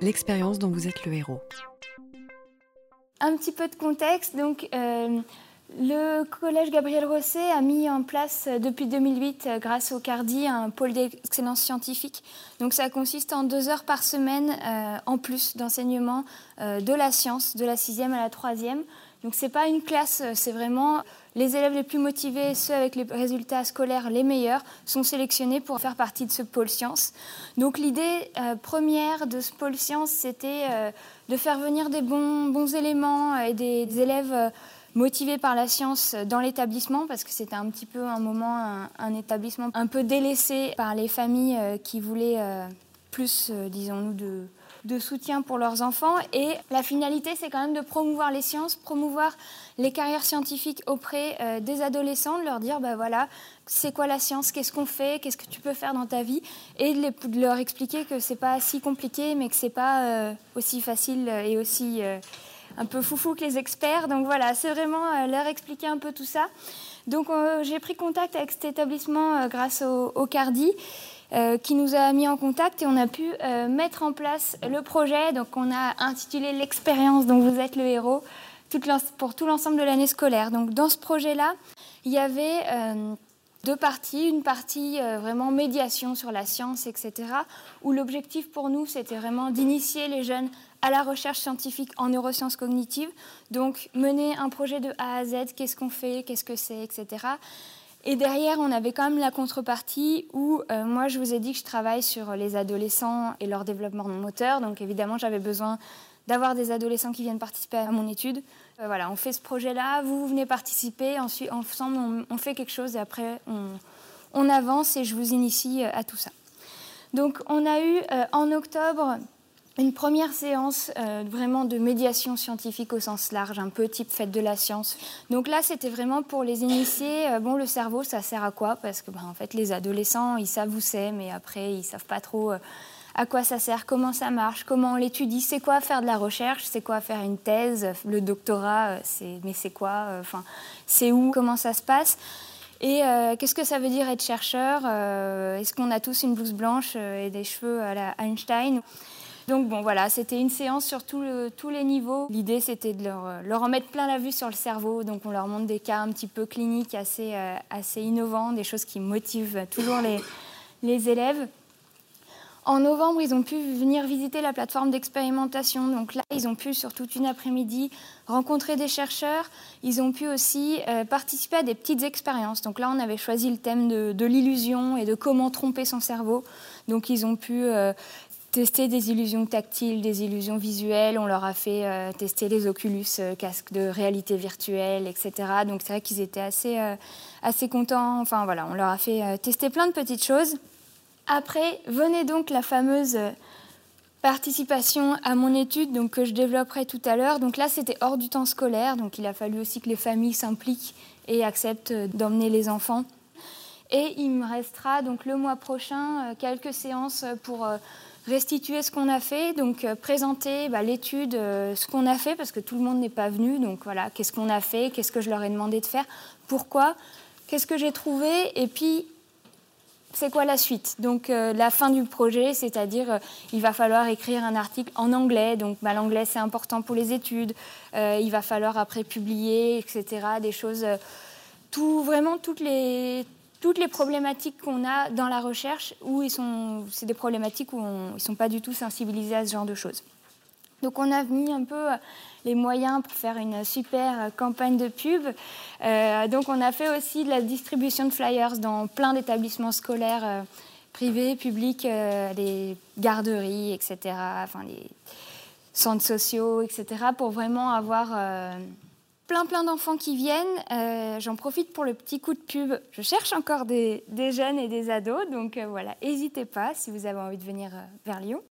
l'expérience dont vous êtes le héros. Un petit peu de contexte. Donc, euh, le collège Gabriel Rosset a mis en place euh, depuis 2008, euh, grâce au CARDI, un pôle d'excellence scientifique. Donc, ça consiste en deux heures par semaine en plus d'enseignement de la science, de la sixième à la troisième. Donc, c'est pas une classe, c'est vraiment les élèves les plus motivés, ceux avec les résultats scolaires les meilleurs, sont sélectionnés pour faire partie de ce pôle science. Donc l'idée euh, première de ce pôle science, c'était euh, de faire venir des bons, éléments et des, élèves motivés par la science dans l'établissement, parce que c'était un petit peu un moment, un, établissement un peu délaissé par les familles euh, qui voulaient plus, disons-nous, de de soutien pour leurs enfants. Et la finalité, c'est quand même de promouvoir les sciences, promouvoir les carrières scientifiques auprès euh, des adolescents, de leur dire, ben voilà, c'est quoi la science, qu'est-ce qu'on fait, qu'est-ce que tu peux faire dans ta vie, et de, leur expliquer que c'est pas si compliqué, mais que c'est pas euh, aussi facile et aussi euh, un peu foufou que les experts. Donc voilà, c'est vraiment leur expliquer un peu tout ça. Donc j'ai pris contact avec cet établissement grâce au Cardi. Euh, qui nous a mis en contact et on a pu euh, mettre en place le projet. Donc on a intitulé l'expérience dont vous êtes le héros pour tout l'ensemble de l'année scolaire. Donc dans ce projet-là, il y avait euh, deux parties. Une partie vraiment médiation sur la science, etc. Où l'objectif pour nous, c'était vraiment d'initier les jeunes à la recherche scientifique en neurosciences cognitives. Donc mener un projet de A à Z, qu'est-ce qu'on fait, qu'est-ce que c'est, etc. Et derrière, on avait quand même la contrepartie où euh, moi, je vous ai dit que je travaille sur les adolescents et leur développement moteur. Donc évidemment, j'avais besoin d'avoir des adolescents qui viennent participer à mon étude. Euh, voilà, on fait ce projet-là, vous, venez participer, ensuite, ensemble, on, fait quelque chose et après, on, avance et je vous initie euh, à tout ça. Donc on a eu en octobre une première séance euh, vraiment de médiation scientifique au sens large, un peu type fête de la science. Donc là, c'était vraiment pour les initier. Euh, bon, le cerveau, ça sert à quoi? Parce que, ben, en fait, les adolescents, ils savent où mais après, ils savent pas trop euh, à quoi ça sert, comment ça marche, comment on l'étudie, c'est quoi faire de la recherche, c'est quoi faire une thèse, le doctorat, mais c'est quoi Enfin, c'est où Comment ça se passe? Et qu'est-ce que ça veut dire être chercheur? Est-ce qu'on a tous une blouse blanche et des cheveux à la Einstein? Donc bon voilà, c'était une séance sur tous les niveaux. L'idée c'était de leur, en mettre plein la vue sur le cerveau. Donc on leur montre des cas un petit peu cliniques assez, euh, assez innovants, des choses qui motivent toujours les, les élèves. En novembre, ils ont pu venir visiter la plateforme d'expérimentation. Donc là, ils ont pu, sur toute une après-midi, rencontrer des chercheurs. Ils ont pu aussi euh, participer à des petites expériences. Donc là, on avait choisi le thème de, l'illusion et de comment tromper son cerveau. Donc ils ont pu euh, tester des illusions tactiles, des illusions visuelles. On leur a fait euh, tester les Oculus, euh, casques de réalité virtuelle, etc. Donc c'est vrai qu'ils étaient assez, euh, assez contents. Enfin voilà, on leur a fait tester plein de petites choses. Après, venait donc la fameuse participation à mon étude donc, que je développerai tout à l'heure. Donc là, c'était hors du temps scolaire. Donc il a fallu aussi que les familles s'impliquent et acceptent d'emmener les enfants. Et il me restera donc le mois prochain quelques séances pour restituer ce qu'on a fait, donc euh, présenter bah, l'étude, euh, ce qu'on a fait, parce que tout le monde n'est pas venu. Donc voilà, qu'est-ce qu'on a fait, qu'est-ce que je leur ai demandé de faire, pourquoi, qu'est-ce que j'ai trouvé, et puis c'est quoi la suite? Donc euh, la fin du projet, c'est-à-dire il va falloir écrire un article en anglais, donc bah, l'anglais c'est important pour les études, il va falloir après publier, etc. Des choses, tout, vraiment toutes les, toutes les problématiques qu'on a dans la recherche, où ils sont, c'est des problématiques où ils sont pas du tout sensibilisés à ce genre de choses. Donc on a mis un peu les moyens pour faire une super campagne de pub. Euh, donc on a fait aussi de la distribution de flyers dans plein d'établissements scolaires euh, privés, publics, euh, les garderies, etc., enfin les centres sociaux, etc., pour vraiment avoir plein plein d'enfants qui viennent. Euh, j'en profite pour le petit coup de pub. Je cherche encore des, jeunes et des ados, donc euh, voilà, n'hésitez pas si vous avez envie de venir euh, vers Lyon.